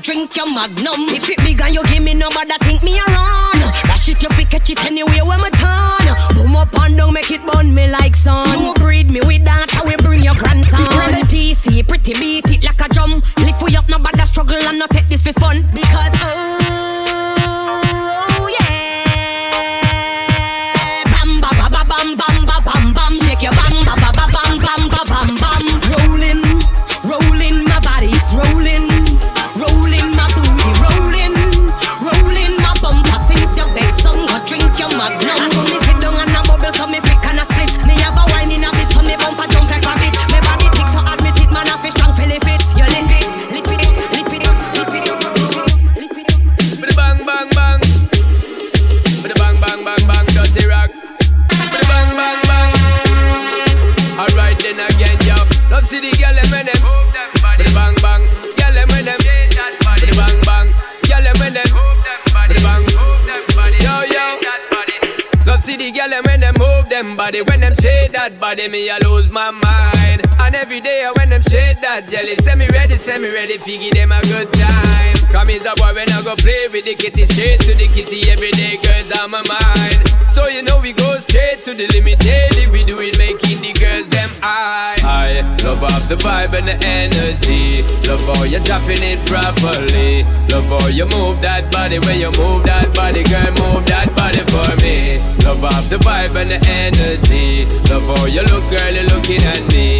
drink your magnum. If it big and you give me number, that think me a run. That shit you fi catch it anyway when me turn. Boom up and down, make it burn me like sun. You breed me with that, I will bring your grandson. Pretty TC, pretty beat it like a drum. Lift we up, no bother struggle and not take this for fun. Because oh that body, me I lose my mind. And every day when them shake that jelly, send me ready, send me ready, figure them a good time. Come is a boy when I go play with the kitty, straight to the kitty every day, girls on my mind. So you know we go straight to the limit daily. We do it making the girls them high. I love off the vibe and the energy. Love how you're dropping it properly. Love how you move that body when you move that body, girl, move that body for me. Love off the vibe and the energy. Love how you look, girl, you're looking at me.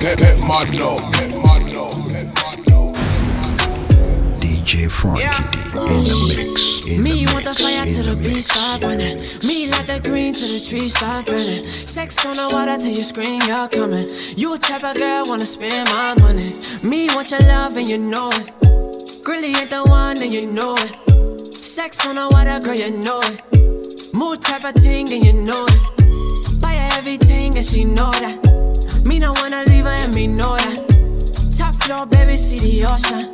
Get, get mad now. Get mad now. Get mad now. DJ Frankie D in the mix. In Me the want the mix, fire in till the beat mix, start in running. Me like the green till the trees start burning. Sex on the water till you scream you're coming. You a type of girl wanna spend my money. Me want your love and you know it. Grilly ain't the one and you know it. Sex on the water, girl, you know it. Mood type of thing and you know it. Buy her everything and she know that. Me no wanna leave her and me know that. Top floor, baby, see the ocean.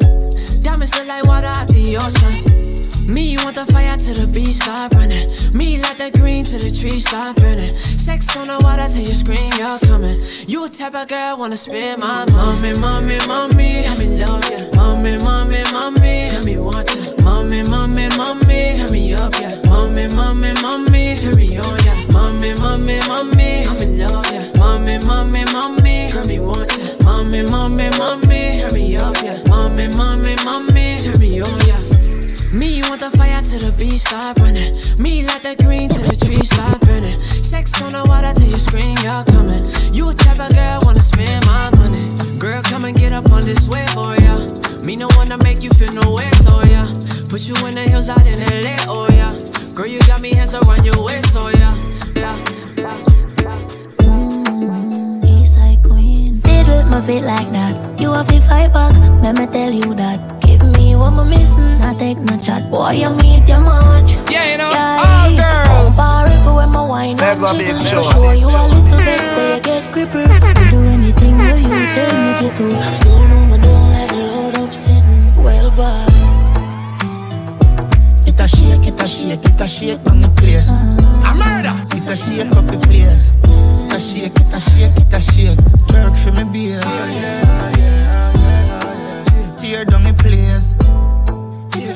Diamonds look like water out the ocean. Me want the fire till the beat start running. Me like the green till the trees start burning. Sex on the water till you scream you're coming. You type of girl wanna spend my money. Mommy, mommy, mommy, let me love ya. Mommy, mommy, mommy, let me want ya. Mommy, mommy, mommy, turn me up, yeah. Mommy, mommy, mommy, turn me on, yeah. Mommy, mommy, mommy, I'm in love, yeah. Mommy, mommy, mommy, turn me want ya. Mommy, mommy, mommy, turn me up, yeah. Mommy, mommy, mommy, turn me on, yeah. Me you want the fire to the beach, start running. Me like the green to the tree, start burning. Sex on the water till you scream, you're coming. You a type of girl, wanna spend my money. Girl, come and get up on this wave, for ya. Me no wanna make you feel no way, so yeah. Put you in the hills out in LA, oh yeah. Girl, you got me hands around your waist, oh yeah. Yeah. Mm, Eastside queen. Fiddle my feet like that. You have to fight back. Let me tell you that. Give me what I'm missing. Not take no chat. Boy, you meet your much. Yeah, you know, Yeah, all yeah. girls. Bar ripper when my wine and Mega big jiggle. joy. Show you a little bit so you get gripper. I do anything with you. Tell me if you do. You know me don't like the load up sitting. Well, bye. It a shake, it a shake, it a shake on the place. A murder. It a shake up the place. It a shake, it a shake, it a shake. Work for me, beer. Tear down the place.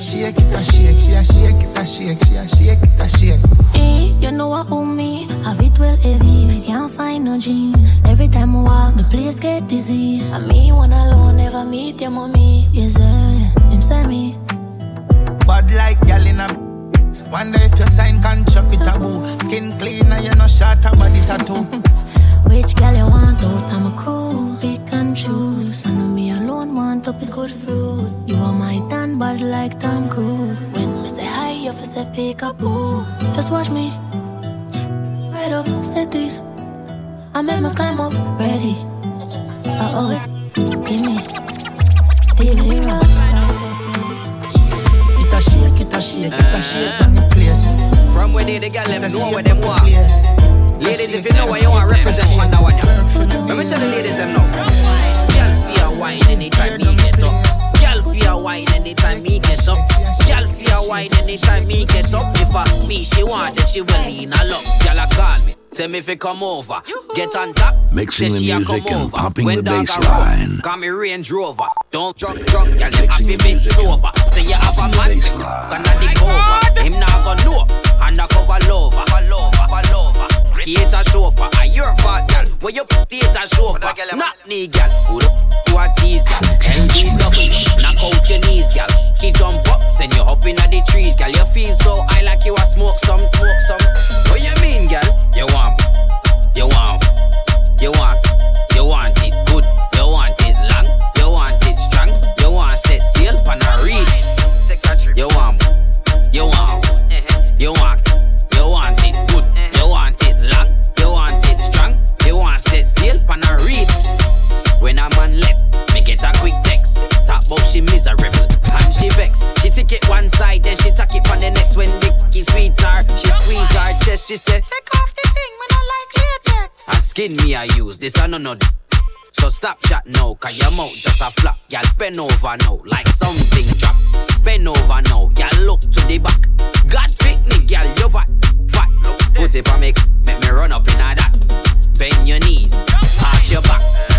Shake, it a shake, she a shake, it a shake, she a shake, it a shake. Eh, you know what own me, have it well heavy. Can't find no jeans. Every time I walk, the place get dizzy. I me one alone, never meet your mommy. Yes, sir. Him say me. Bad like gal in a Wonder if you sign contract with a boo Skin clean and you no short a body tattoo Which girl you want out? I'm a crew. Pick and choose. I know me alone want to pick good fruit. You are my tan bad like Tom Cruise. When me say hi, you fi say pick up boo. Just watch me. Right up, set it. I make me climb up, ready. I always give me. DVD rock, like they say. It a shake, it a shake, it a uh-huh. shake on the place From where they, the gal them It know where them up the want. place. Ladies, if you know what you want, represent one that one. yeah. Let me tell the ladies them now. Girl feel wine anytime me get up. Girl feel wine anytime me get up. Girl feel wine anytime me get up. If I me she want, then she will lean a lot. Girl a call me. Tell me if you come over, get on top. Mixing Say the she a music come and over. pumping when the dog bass line. Call me Range Rover. Don't drunk, drunk, girl. You have to be sober. Say you have a man, Bass make line. gonna dig over. Him not gonna know. Undercover lover, lover, lover. Theater chauffeur, a your fault, girl. Where you put theater chauffeur? Not me, girl. Who the up inna the stop chat now, cause your mouth just a flap. Y'all bend over now, like something drop. Bend over now, y'all look to the back. God fit me, y'all, you fat, fat. Put it on me, make me run up in a that. Bend your knees, arch your back.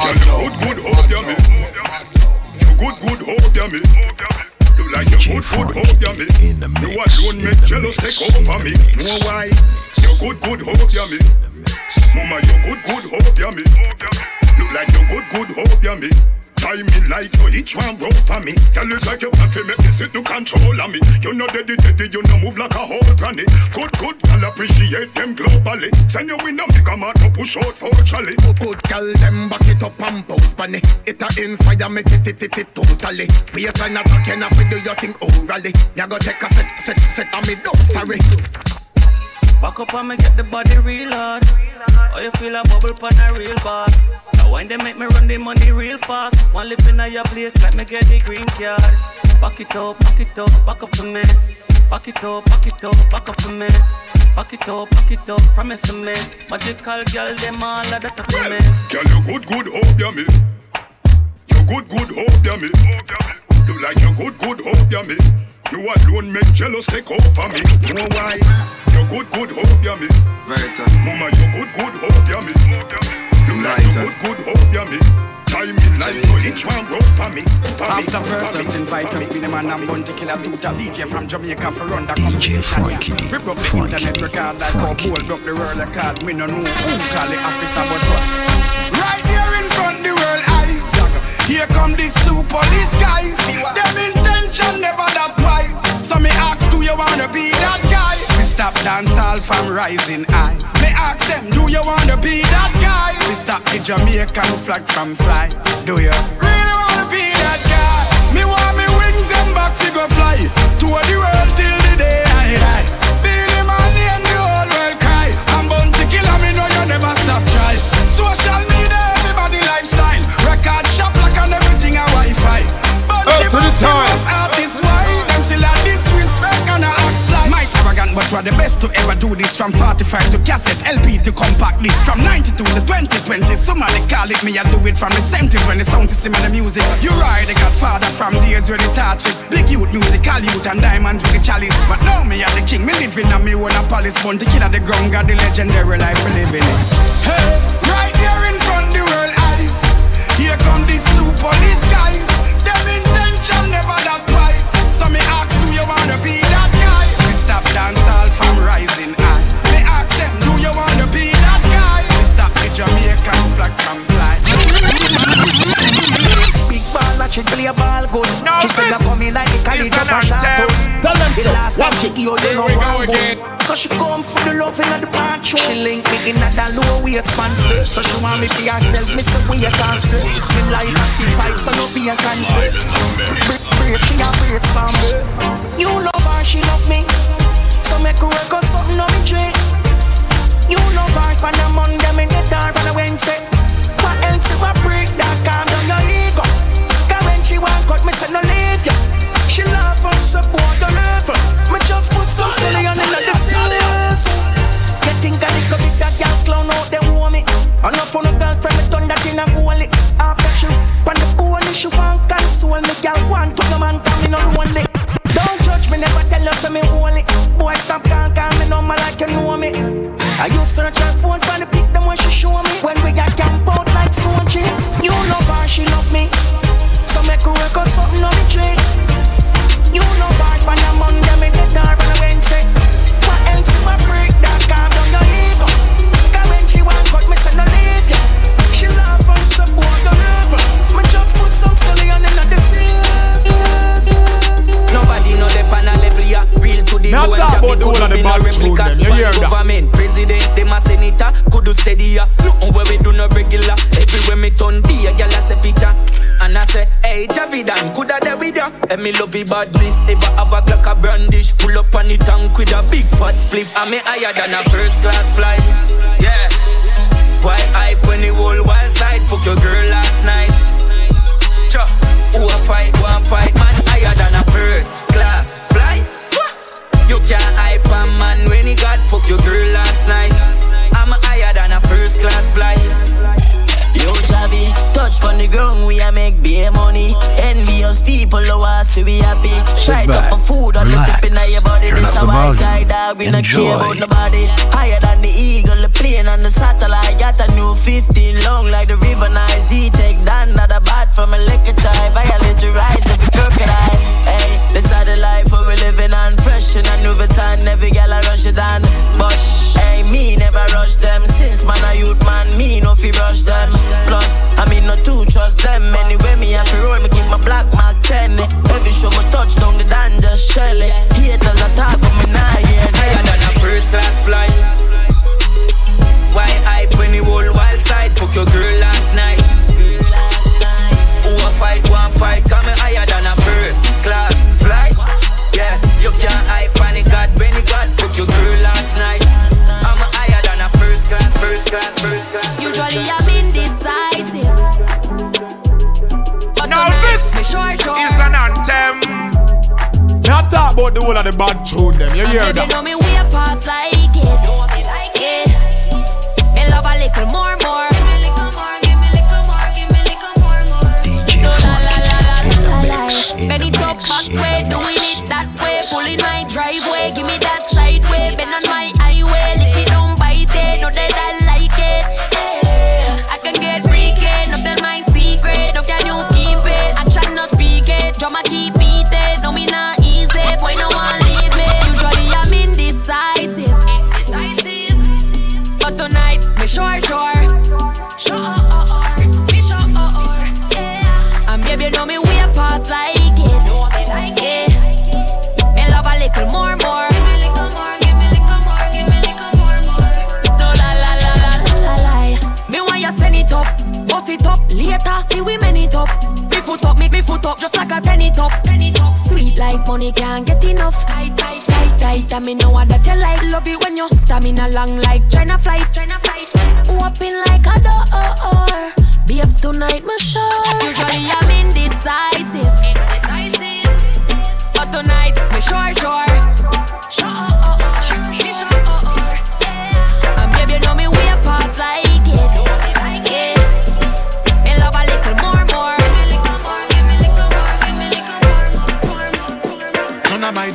Mad now. Good, good, hold ya me. You good, good, hold ya me. You like your good, good, hold ya me. You alone make jealous take over me. Know why? You good, good, hold ya me. Mama, you good, good, hold ya me. Look like you good, good, hold ya me. Tie me like you each one rope for me. Tell you like you want to make me sit to control of me. You know daddy, you know move like a whole granny. Good, good, girl appreciate them globally. Send you in a make a man to push out for Charlie. Oh, good, good gal them back it up and bounce pan it a inspire me fit fit fit fit totally Waistline a talk enough we do your thing orally Me a go take a set set set on me don't sorry Back up and me get the body real hard. Oh, you feel a bubble pan a real boss. Now when they make me run the money real fast. One lip in a your place, let me get the green card. Back it up, back it up, back up for me. Back it up, back it up, back up for me. Back it up, back it up, promise to me. Magical girl, them all a that for me. Girl, you good, good, hold ya me. You good, good, hold ya me. You like you good, good, hold ya me. You alone make jealous take over me. You Know why? You good, good, hope ya me. Versus. Mama, you good, good, hope ya me. You like you good, good, hope ya me. Time in life, so each one rope for me. After versus, invite us, be the man and bun to kill a two-top DJ from Jamaica for run the DJ Frankie D. Rip up the Frankie internet D. record like how Frankie bold D. up the world record. Me no know who call the officer, but what? Right here in front the world eyes. Here come these two police guys. Them intention never that wise. So me ask, do you wanna be that guy? We stop dance all from rising high. Me ask them, do you wanna be that guy? We stop the Jamaican flag from fly. Do you really wanna be that guy? Me want me wings and back figure fly. Tour the world till the day I die. The most artists, why? Them still a disrespect and a act like. Mike arrogant, but you're the best to ever do this. From 45 to cassette, LP to compact disc. From 92 to 2020, somebody call it me. I do it from the 70s when the sound system and the music. You ride the godfather from days where they touch it. Big youth, musical youth, and diamonds with the chalice. But now me are the king, me living on me own a palace. Born to kill at the ground, got the legendary life we living it. Hey, So she want me for herself, me say we a cancel. Me like a steel pipe, so no be a cancel. Brace, brace, she a brace for me. You love her, she love me. So make her work out something on me drink. You love her on a Monday, me get her on a Wednesday. What else if I break that calm down your ego? Cause when she want cut, me say no leave you. She love and support the level. Me just put some stallion in the serious. You think a bit that girl clown out them want me? Enough for no girlfriend, me turn that in a goalie. After she on the pony, she want console me. Girl want to no man coming on lonely. Don't judge me, never tell you say me holy. Boy, stop calling, call me number like you know me. I you search her phone for the pic them when she show me. When we got camp out like Sochi. You love her, she love me. So make her work out something on me tree. You love her on a Monday, me get her on a Wednesday. She love and support the level. Me just put some stallion in the sea. A level Real to the bone Jack about it the whole could of the be no bad tune replica you that? government President, them a senator Could do steady ya Nothing where we do no regular. Everywhere me turn be a gal a say picture. And I say, hey Javidan, coulda there with ya And me love the badness Ever have a Glock a brandish Pull up on the tank with a big fat spliff. And me higher than a first class flight hear that? Money can't get enough. Tight, tight, tight, tight. And me know that you like. Love it when you stamina long like China flight. China flight. Whopping like a door. Babes tonight, me sure. Usually I'm indecisive. Indecisive. But tonight, me sure, sure. Sure, oh, oh, oh.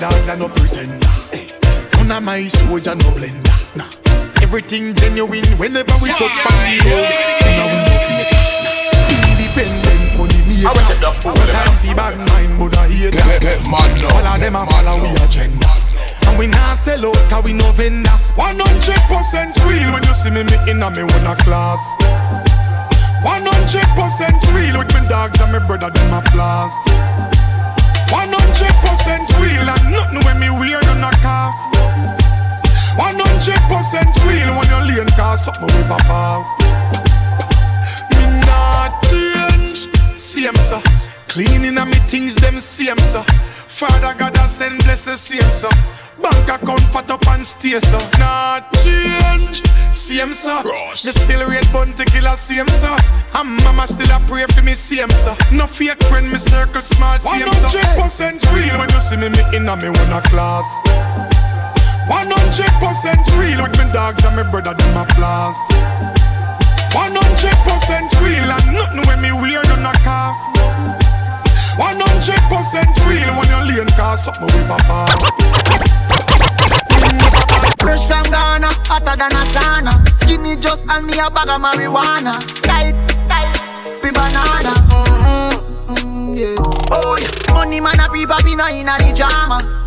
Dogs are no pretender. eh. None of my soldier no blender. Nah. Everything genuine whenever we touch on the road. None of we no fake. Nah. Independent money maker. No time for bad mind, but I hate Get, get mad now. Follow them and follow we agenda. And we not sell out cause we no vendor 100% real when you see me me in a me wanna class 100% real with me dogs and me brother them a floss 100% real and nothing when me wear off 100% real when Me not change. Same sir. Cleaning and me things them same sir Father God I send blessings same sir. Bank account fat up and stay sir. Not change Same sir. Me still red bun to kill a same sir. And mama still a pray for me same sir. No fake friend me circle small same sir. 100% real when you see me me in a me wanna class 100% real with me dogs and my brother them a floss? 100% real and nothing when me wear no knock off 100% real when you lean cause something pop off Fresh from Ghana, hotter than a sauna. Skinny just and me a bag of marijuana. Tight, tight, be banana. Mm-hmm, mm, yeah. Oh yeah, money man a free papi no inna the drama.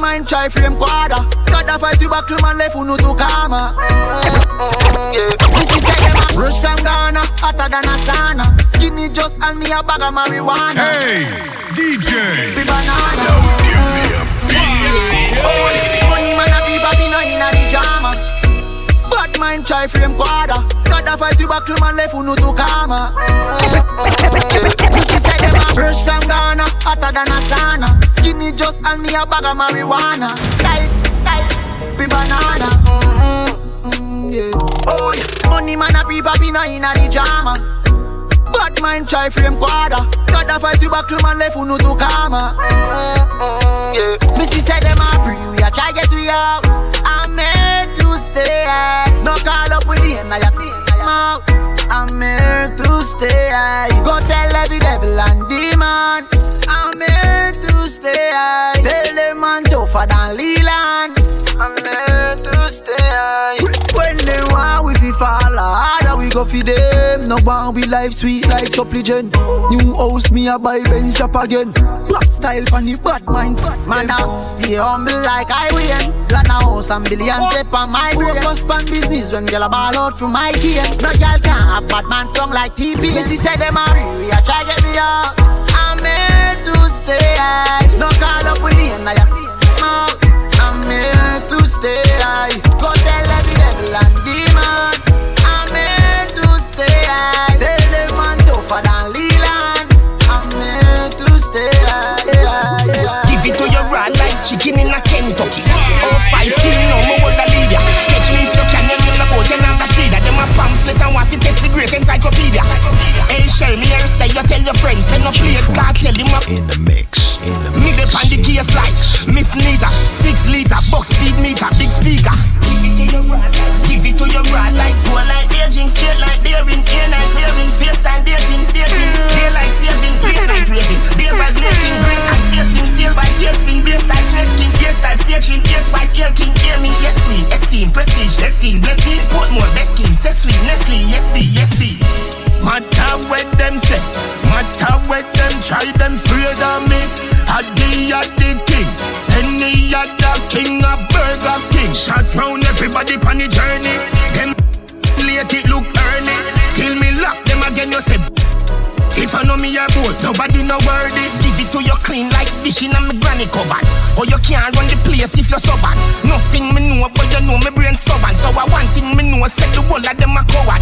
Mind try frame quarter. Gotta fight the battle man left who no to karma. Mm, this is say them a Fresh from Ghana, hotter than a sauna. Skinny just and me a bag of marijuana. Hey, DJ. Be banana. Oh. Money man a free papi no inna the drama. Mind try frame quarter. Gotta fight the battle man left who no to karma. She said them a fresh from Ghana, hotter than a sauna. Skinny just and me a bag of marijuana. Tight, tight, be banana. Mm-hmm, yeah. Oh yeah, money man a free papi no inna the drama. Bad mind try frame quarter. Gotta fight the battle man left who no to karma. Mm-hmm, yeah. Missy said them a free, we a try get we out. I'm to stay. No call up with the end of your mouth. I'm here to stay. Go tell every devil and demon. I'm here to stay. Tell them man tougher than Leland. Go fi them. No one we life sweet like supplicant. New house me a buy Benz shop again. Black style for the bad mind. Man now stay humble like I win. Plan a house and billion oh. step on my brain. Focus on business when girl a ball out from my cane. No girl can have bad man strong like TP. Missy said them a real, try get me out. I'm here to stay. No call up with the end of your friends, tell him up. In the mix, in the mix. Me the pan case like Miss Nita, six liter, box speed meter, big speaker. Give it to your bride, give it to your like poor like aging, straight like daring, air night wearing, face time dating, dating, daylight saving, day night raving, day vibes making, great eyes wasting, sale by tailspin, bass like snake skin, ear style snatching, ear spice, ear king, ear me, yes queen, esteem, prestige, destined, blessing, Portmore, best scheme, say sweet, Nestle, yes be, yes be. Matter what them say matter what them try, them afraid of me. I the at the king, any other king of Burger King. Shot round everybody on the journey. Them late it look early. Till me lock them again, you say. If I know me your boat, nobody no worthy. Give it to you clean like dish in a me granny cupboard. Or you can't run the place if you're so bad. Nothing me know, but you know me brain stubborn. So I want thing me know, set the whole of them a coward.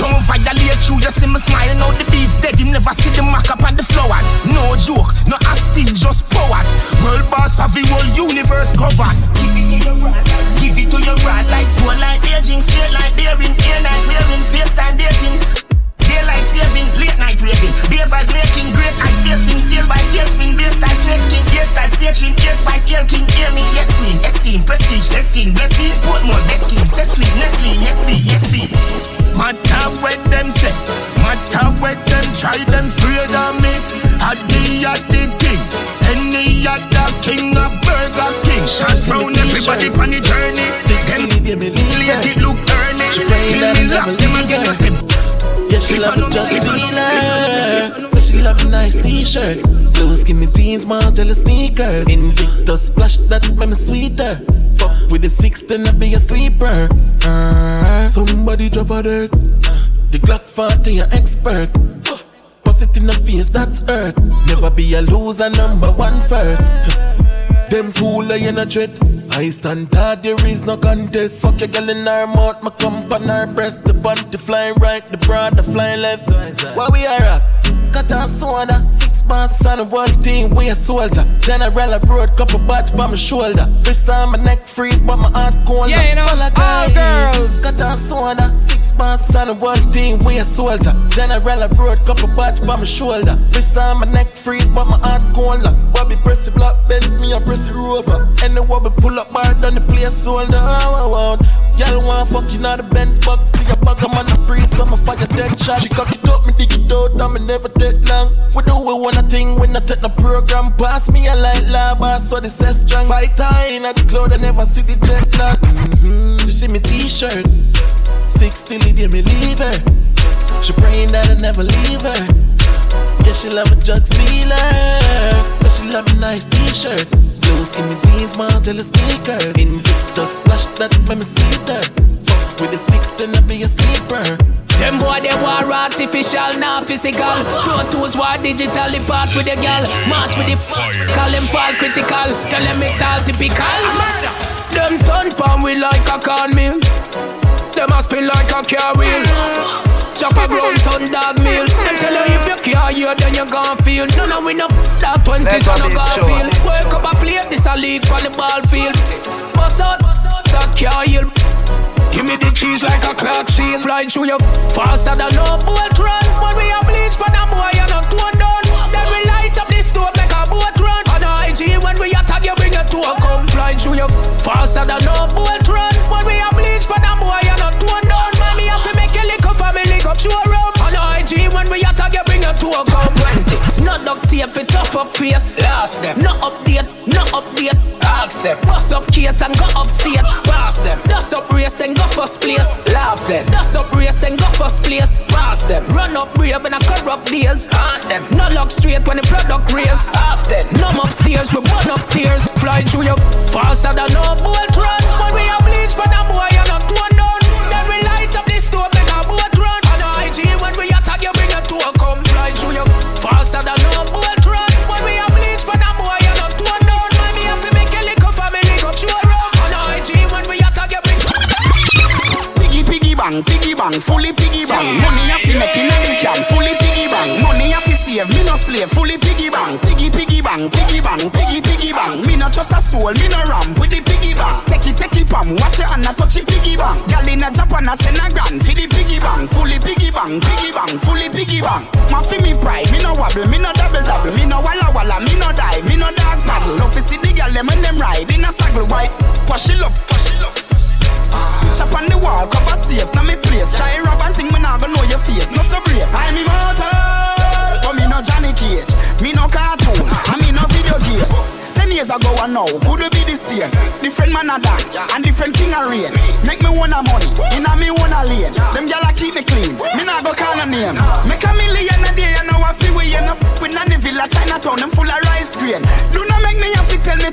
Don't violate you, you see me smile. Now the bees dead, him never see the mark up on the flowers. No joke, no asking, just powers. World boss of the whole universe covered. Give it to your rod, give it to your rod like poor like Beijing, straight like bearing, air night wearing, face time dating. Daylight saving, late night raving. Beavers making great ice tasting. Sail by tailspin, beer style, snake skin, ear style, staging, ear spice, ear king, hear me, yes queen, esteem, prestige, destin, blessing, Portmore, best scheme, Cecily, Nestle, yes me, yes me. Matter what them say, matter what them try, them afraid of me. At the king, any other king of Burger King. Shots round everybody on the journey. Sixteen, me Let it look early. She praying Till that me I lock them again, you say. Yeah, she love a just dealer. So she love a nice t-shirt. Blue skinny jeans, Margiela sneakers. Invictus splash that make me sweeter. Fuck with the six, then I be a sleeper. Uh, somebody drop a dirt. The Glock 40, an expert. Bust it in the face, that's earth. Never be a loser, number one first. Them fool I in a dread. I stand hard, there is no contest. Fuck your girl in her mouth, my her breast. The panty flying right, the bra the flying left. Why we are rock? Cut uh. and soda, six months on one thing, we a soldier. General abroad, couple batch by my shoulder. Wrist on my neck freeze, but my heart cold. Yeah, uh. you know, all girls. Cut uh. and soda, six months on one thing, we a soldier. General abroad, couple batch by my shoulder. Wrist on my neck freeze, but my heart cold. Bobby press the block, bends me, I press the rover. And the wobble pull up hard on the place oh, oh. Y'all want fuck you now the Benz box. See a bag, I'm on the so I'ma fire dead shot. She cock it up, me dig it out, and me never take long. We do we want a thing when I take the program. Pass me a light lava, so the set strong. Fight in at the cloud, I never see the jet lag. Mm-hmm. You see me t-shirt, six till the day me leave her. She praying that I never leave her. Yeah, she love a drug stealer. So she love a nice t-shirt. Blue skinny jeans, Margiela sneakers. Invictus splash that make me sweeter. Fuck with the six, then I be a sleeper. Them boy they war artificial, not physical. Pro tools war digital, the part with the gal. March with the fuck, call them fall critical. Tell them it's all typical. Them turn palm we like a corn meal. Them a spin like a car wheel. Chop a ground ton dog meal. Them tell you if you care you then you gon' feel. None of we no that twenties Let's so no gon' feel. it. Wake up a plate, this a leak on the ball field. Bust out, that car heal. Give me the cheese like a clock seal. Fly through you faster than no boat run. When we a bleach for the boy, you're not torn down. Then we light up the stove, make a boat run. On the IG, when we attack you, bring to a come. Fly through you faster than no boat run. When we a bleach for the boy, you're not torn down. Mommy, have to make a of family, go show rum. On the IG, when we attack you, bring to a come. 20. No duct tape, it tough up face. Last them. No update, no update. Ask them. Bust up case and go upstate. Pass them. Dust up race, then go first place. Laugh them. Dust up race, then go first place. Pass them. Run up brave in a corrupt days. Haunt them. No look straight when the product raise. Half them. Numb upstairs, we burn up tears. Fly through you faster than no boat run. When we are bleach for the boy, you're not torn down. Then we light up the stove, make a boat run. On the IG, when we attack you, bring a come. Fly through you faster than no bang, piggy bang, fully piggy bang. Money a fi make in the can, fully piggy bang. Money a fi save, me no slave, fully piggy bang. Piggy piggy bang, piggy bang, piggy piggy bang. Me no trust a soul, me no ramp with the piggy bang. Take it, take it, pam, watch it and a touch it piggy bang. Gal in a Japan a send a grand for the piggy bang, fully piggy bang, piggy bang, fully piggy bang. Ma fi me pride, me no wobble, me no double double, me no walla walla, me no die, me no dog paddle. Love fi see the gal them when them ride in a saddle white. Push it up, push it up. Chop on the wall, cover safe, now me place. Try rob and think me nah go know your face. No so brave, I'm immortal. But me no Johnny Cage, me no cartoon, and me no video game. Ten years ago and now, could it be the same? Different man a dan, and different king a reign. Make me wanna money, inna me wanna lane. Them gyal a keep me clean, me nah go call a name. Make a million a day, and now I feel we end up with none villa Chinatown, them full of rice grain. Do not make me have to tell me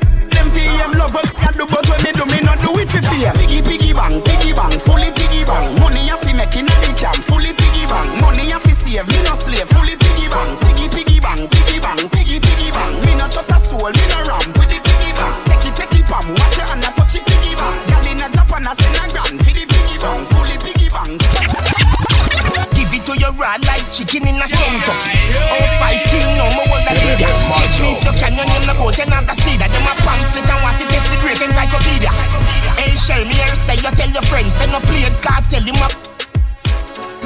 them fame love what I do, but when me do me not do it for fear. Piggy piggy bang, piggy bang, fully piggy bang. Money you fi make inna the camp, fully piggy bang. Money you fi save, me no slave, fully piggy bang, piggy piggy bang, piggy bang, piggy piggy bang. Me no trust a soul, me no ram with the piggy bang. Take it, take it, pam, watch your hand, touch it piggy bang. Girl inna Japan, I send a grand, fi the piggy bang, fully piggy bang. Give it to your rod like chicken in a Kentucky. Oh, five thing, no more what I did. Catch me if you can, you name the boat, you not the speed. Them a pamphlet and to test the great encyclopedia. Hey, share me here, say you tell your friends, send no play it, cartel him up.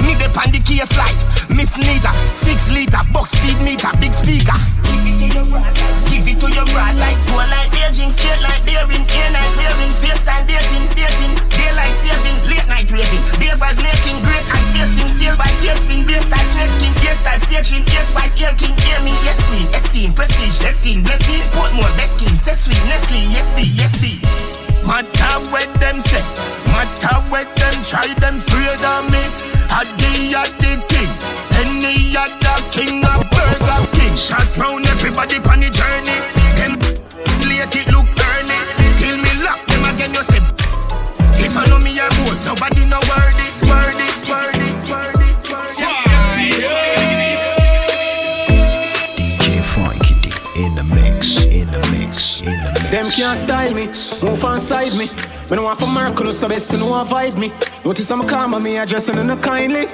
Me the pan the case like Miss Nita, six liter, box speed meter, big speaker. Give it to your rod like poor like Beijing, straight like bearing, air night wearing, face time dating, dating, daylight saving, late night raving, day vibes making great ice wasting, sail by tailspin, beer style, snake skin, ear style, station, ear spice, ear king, ear me, yes queen, esteem, prestige, destined, blessing, Portmore, best scheme, say sweet, Nestle, yes be, yes be. Matter what them say, matter what them try, them afraid of me. The at the king, any other king of Burger King. Shot round everybody on the journey. Them late it look early. Till me lock them again, you say. If I know me a road, nobody know worthy, worthy, worthy, Them can't style me, move on side me. Me no want for Mercury, so best to know avoid me. Notice I'm calm on me, addressing in the kindly.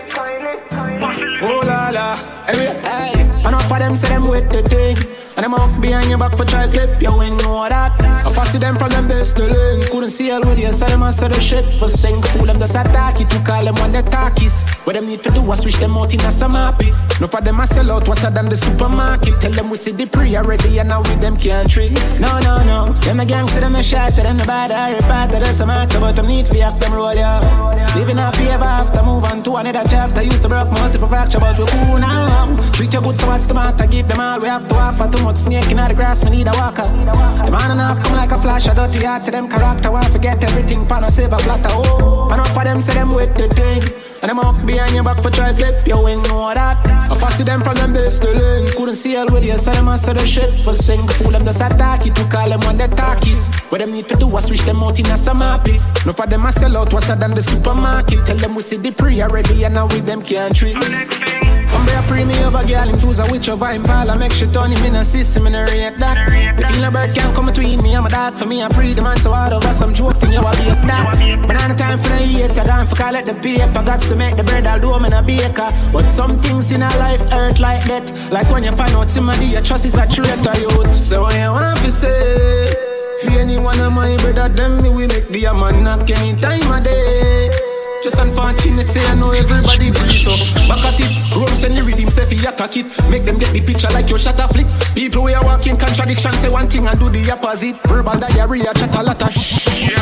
Oh la la, anyway, hey. Enough of them say them with the thing. And them up behind your back for try clip, you ain't know that. I fancy them from them best to learn. Couldn't see all with you, so them answer the shit for sing. Fool them just attack it, to call them when they talkies. What them need to do was switch them out in a happy. No for them I sell out, what's than the supermarket. Tell them we see the pre already, and now with them can't treat. No, no, no. Them a gangster, them a shot, them the bad, I repart, them some actor, but them need for act them roll. Living happy ever after, move on to another chapter. Used to broke multiple fracture, but we cool now. Treat you good, so what's the matter? Give them all we have to offer. Too much snake in the grass, me need a walker. The man enough come like a flash, a dirty heart to them character. Want forget everything, pan a silver platter. Oh, enough for them say them with the thing. And them up behind your back for try to clip, you ain't know that. I fancy them from them base to learn. Couldn't see all with you, so them answer the shit for sing. Fool them just attack it, to call them when they talkies. What them need to do was switch them out in a happy. No for them I sell out, what's than the supermarket. Tell them we see the pre already, and now with them can't treat. Day I pray me over girl, him choose a witch of I'm pal, make shit turn him in a system in a rate that. The feel a bird can't come between me and my dog for me, I pray the man so hard over some joke thing, you a be that. But on the time for the hate, I gone for call it the paper, got to make the I'll do them in a baker. But some things in our life hurt like that, like when you find out somebody you trust is a traitor, youth. So when you want to say, for any one of my brother, them me we make the man knock any time of day. Just unfortunate, say I know everybody so. Back at it, Rome send the rhythm, say fi attack it. Make them get the picture like your a flick People we are walking contradiction, say one thing and do the opposite. Verbal diarrhea, chat a lot of shh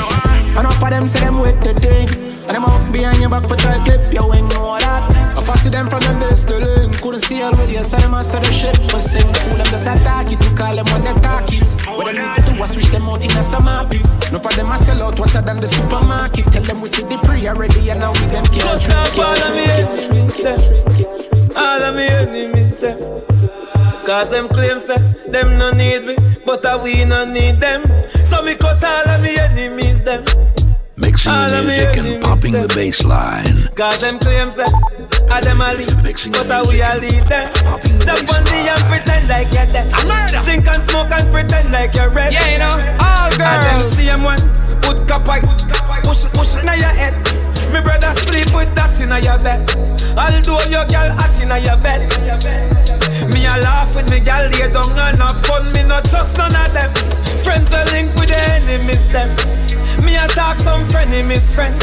Enough of them say them with the thing And them up behind your back for try clip, you ain't know that I fancy them from them best to learn Couldn't see already, you, so them answer the shit for sing Fool them just attack it, to call them when they talkies What they need to do was switch them out in a happy No for them I sell out, what's than the supermarket. Tell them we see the pre already and now we them can't Just now all of me enemies them. All of me enemies them. Cause them claim say eh, them no need me But I we no need them. So me cut all of me enemies them Mixing All the music and popping them. the bass line. Cause them claim say I them a lead. But I we a lead them? Jump on the and pretend like you're dead. Drink and smoke and pretend like you're red. Yeah you know all girls And them same one Put cap white. Push push in your head. Me brother sleep with that in your bed. Although your girl hot in your bed. Me a laugh with me girl lay down and have fun. Me not trust none of them. Friends are linked with the enemies them Me a talk some frenemies friend.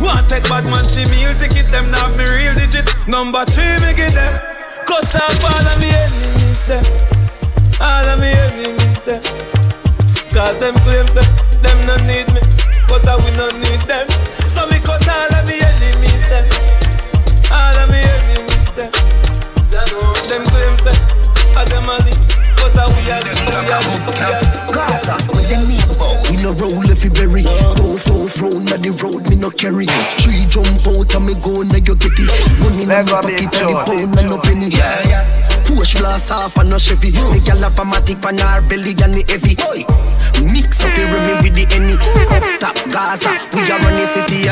Want take bad man see me you it them Now me real digit. Number three me give them. Cut off all of me enemies them. All of me enemies them. Cause them claims that them no need me But I we not need them. So me cut all of me enemies them. All of me enemies them. Them claims that I them a lead We Gaza. We no roll if you bury. Go round na the road, me no carry. Tree jump out and me go now you get it. Money in my pocket and the pound and no penny. Yeah, yeah. Push blast off and no Chevy. Me gal have a matic pan her belly and the heavy. Oi. Mix up here me with the any. Up top Gaza, we a run the city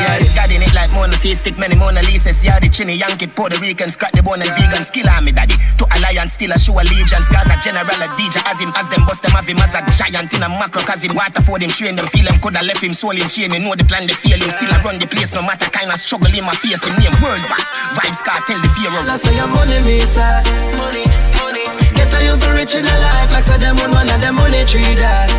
Hennessy are the chinny Yankee, Puerto Rican, scratch the bone and vegan. Skill army daddy. To alliance, still a show allegiance. Gaza general a DJ as him, as them bust them have him as a giant in a macro. Cause him water for them, train them, feel them, coulda left him soul in chain. They know the plan, they feel him. Still I run the place, no matter kind of struggle in my face. Him name world boss, Vybz Kartel the fear of. Last say your money me side. Uh. Money, money. Get a you for rich in a life, like say them one one of them money tree that.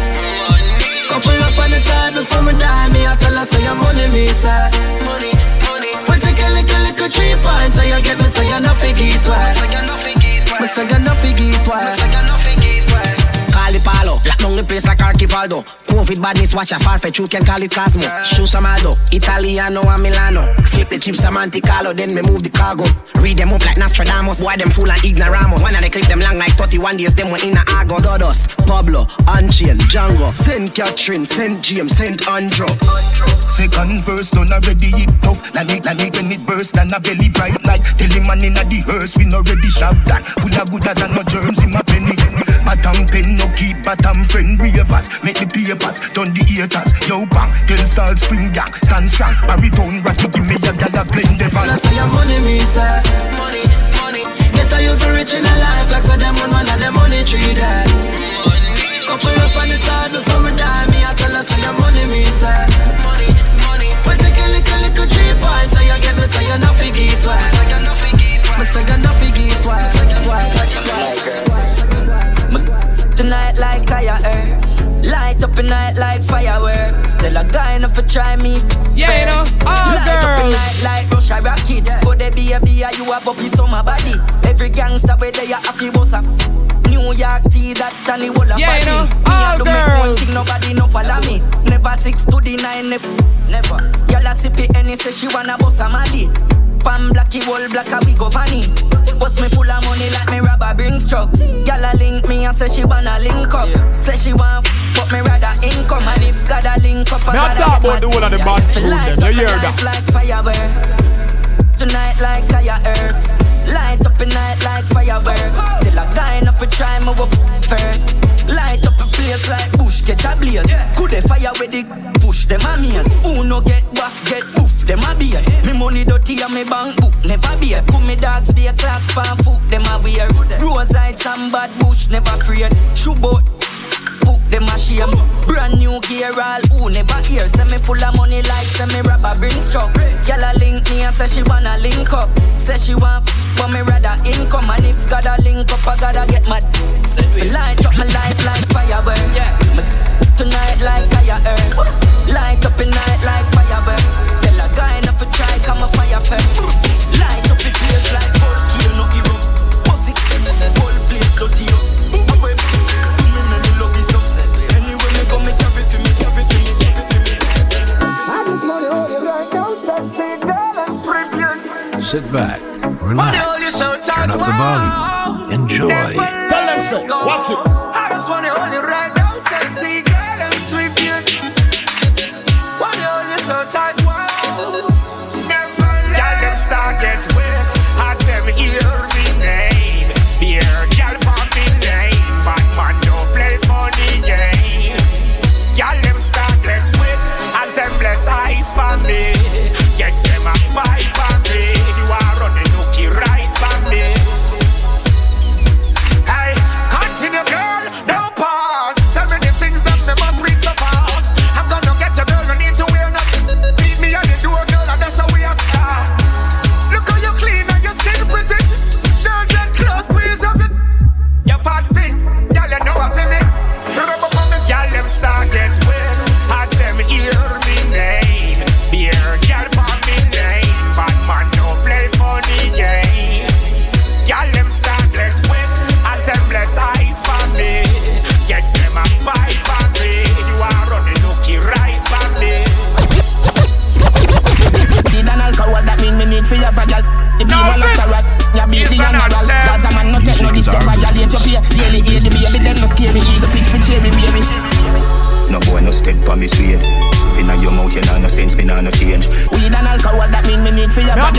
Couple up on the side before me die, me I tell her say your money me side. Money, money. Put a little little three points, so you get me, so you not forget why. Me say you not forget why. Me say you not forget why. Palo, lock down the place like Archivaldo. COVID badness, watch a far fetch, you can call it Cosmo. Shoe Samaldo, Italiano and Milano. Flip the chips, some Carlo, then me move the cargo. Read them up like Nostradamus, why them full of ignoramos. One of they clip them long like 31 days, them were in a Argos. Dodos, Pablo, Unchain, Django, Saint Catherine, Saint James, Saint Andrew. Second verse done already it tough Like me, like me when it burst and a belly bright like Tell him man inna the hearse we no ready shop that Full of good as and no germs in my penny Bottom pen no keep bottom friend ravers Make the papers, done the haters Yo bang, ten stall spring gang Stand strong, baritone ratty give me a gal a blend devil Last say your money me side. Money, money. Get a you for rich in a life, like say them one one of them money tree that. Couple up on the side before me die, me I tell her say your money me side. Money, money. Put a little little three points, so you get me, so you not forget why. Me say you not forget why. Light up a night like fireworks. Still a guy enough to try me. Yeah, you know, all Light up a girls. night like Russia rocket. Go there be a be a you a bumpy summer body. Every gangster where they a happy boss up. New York tea that and the whole of Yeah, you body. know, Me a all do me own girls. thing, nobody no follow me. Never six to the nine, ne- never. Girl a sip it any say she wanna bust a mali. Pam blacky wall black a we go vanny. Bust me full of money like me robber bring truck. Girl a link me and say she wanna link up. Say she want, but me rather income. And if God a link up, I Me a gotta talk about the my whole of the bad tune Light you up hear that? life like fireworks. Tonight like fireworks. Light up a night like fireworks. Till a guy enough to try me up first. Light up a place like bush catch a blaze. Could they fire with the push them a maze? Who no get buff get boof them a beer. Me money dirty and me bank book never beer. Could me dogs be a clocks fan foot them a wear. Rose heights and bad bush never afraid. Shoe boat Book them a shame. Brand new gear all who never hear. Say me full of money like say me robber bring truck. Gyal a link me and say she wanna link up. Say she want but me rather income. And if God a link up I gotta get mad. Light up my life like firework Me Tonight like fire earth Light up the night like firework Tell a guy not to try come a fire first Light up the place like volcano Bust it, whole place dirty up Sit back, relax, turn up the volume, enjoy. Tell them so. Watch it.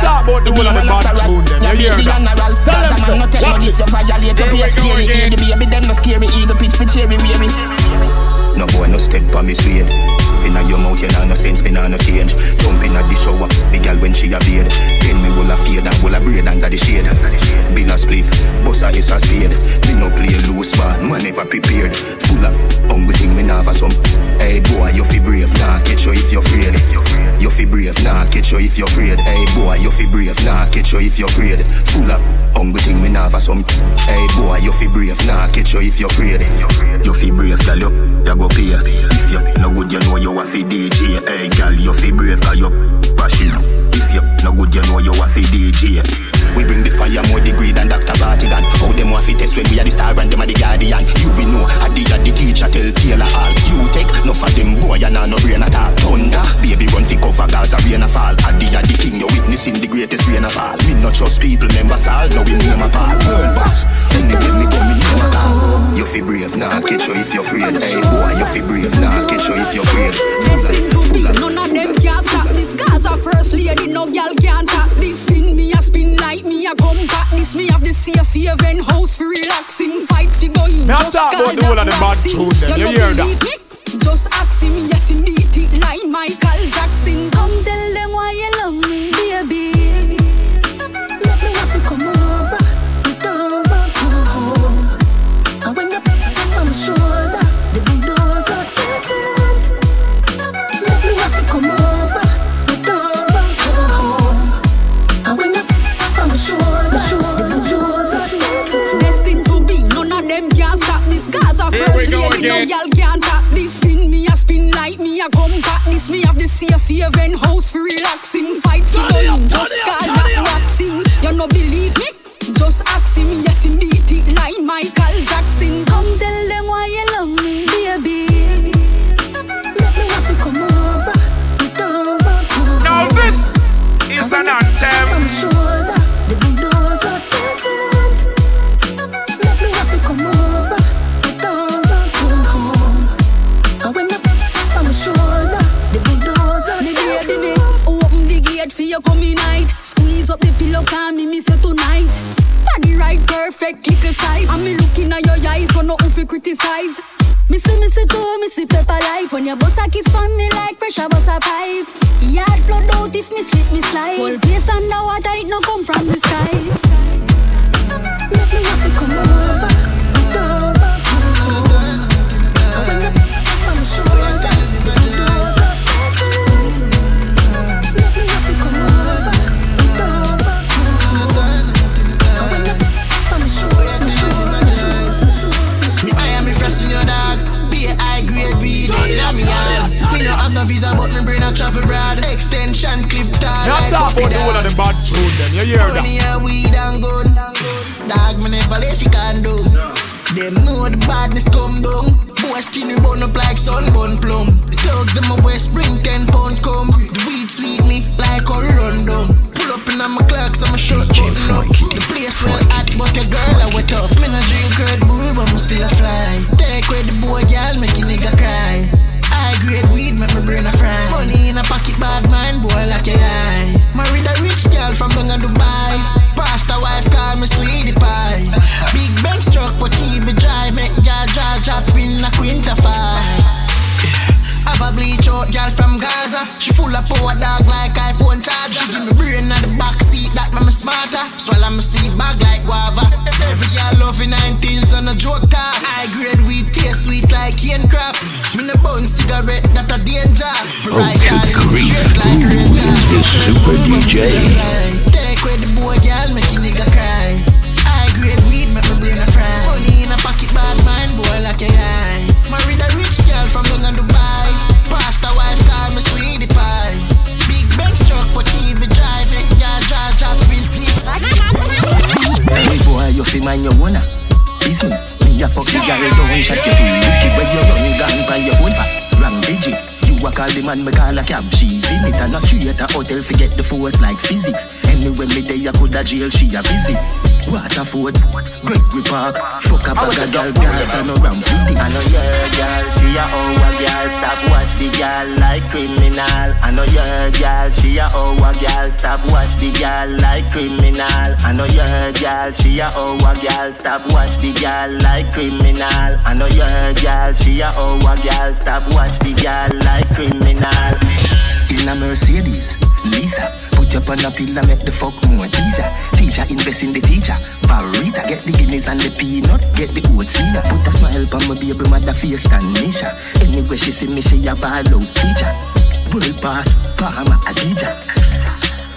Talk about the whole of the demon bad tune them, your you hear that? Tell them so, man no take no watch it. you violate Here we go again. the baby, them no scare me. Eagle pitch for cherry, baby. No boy no step on me suede Inna your mouth you know no sense, me nah no change Jump inna the shower, the girl when she a beard Then me will a fade and will a braid under the shade. Bill a spliff, boss a is a spade. Me no play loose ball, man never prepared. Full of hungry thing, me never some. Hey boy, you fi brave, nah catch you if you're afraid. You fi brave, nah catch you if you're afraid. Hey boy, you fi brave, nah catch you if you're afraid. Full of hungry thing, me never some. Hey boy, you fi brave, nah catch you if you're afraid. You fi brave, girl, you, you go pay. If you no good, you know you a fi DJ. Hey girl, you fi brave, cause you passion. If you no good, you know you a DJ. We bring the fire more degree than Dr. Bartigan. How them want fi test when we are the star and them are the guardian. You be know, I did the teacher tell Taylor all. You take no for them boy and no brain at all. Thunder, baby run fi cover Gaza rain a fall. I did the king, you witnessing the greatest rain of all. Me not trust people, members all. Now we name a call. World boss, anyway me go me name a call. You fi brave, nah catch you if you're afraid. Hey boy, you fi brave, nah catch you if you're afraid. None of them can stop this Gaza first lady, no girl can tap this Spin me a spin like me a come back This me have the safe haven. House for relaxing Fight fi go in, Me a just talk call about the whole of the that bad vaccine. tune them, you no hear that? me? Just ask him, yes he beat it like Michael Jackson. Come tell them why you love me, baby Have the safe house for relaxing Fight for going, just call pressure bust a pipe Yard flood out if me slip me slide. Whole place underwater Them know the badness come down. Boy skinny bun up like sunburn plum. The thugs them a west bring ten pound Gaza. She full of power dog like iPhone charger. She give me brain at the back seat that make me smarter. Swallow my seat bag like guava. Every girl love in 19s on a joke talk. High grade weed taste sweet like cane crap. Me no bun cigarette that a danger. Oh, good grief. Who is this super DJ? Mind your owner business. Me a fuck the girl, don't shut your fool. Wicked where you run gun by your phone. Wrong. You a call the man, me call a cab. She's in it and a straight a hotel. Forget the force like physics. Anyway, me day I coulda jail. She a visit. Waterford, Gregory Park. Fuck a bag of girl, Gaza no ramp with it. I know your girl, she a our girl. Stop watch the girl like criminal. I know your girl, she a our girl. Stop watch the girl like criminal. I know your girl, she a our girl. Stop watch the girl like criminal. I know your girl, she a our girl. Stop watch the girl like criminal. In a Mercedes, Lisa, put your on a pillar, make the fuck more teaser. Teacher invest in the teacher. Varita, get the guineas and the peanut, get the oats in Put a smile on my baby mother face and Nisha. Anyway, she see me, she a ball out teacher. World boss, farmer, a teacher.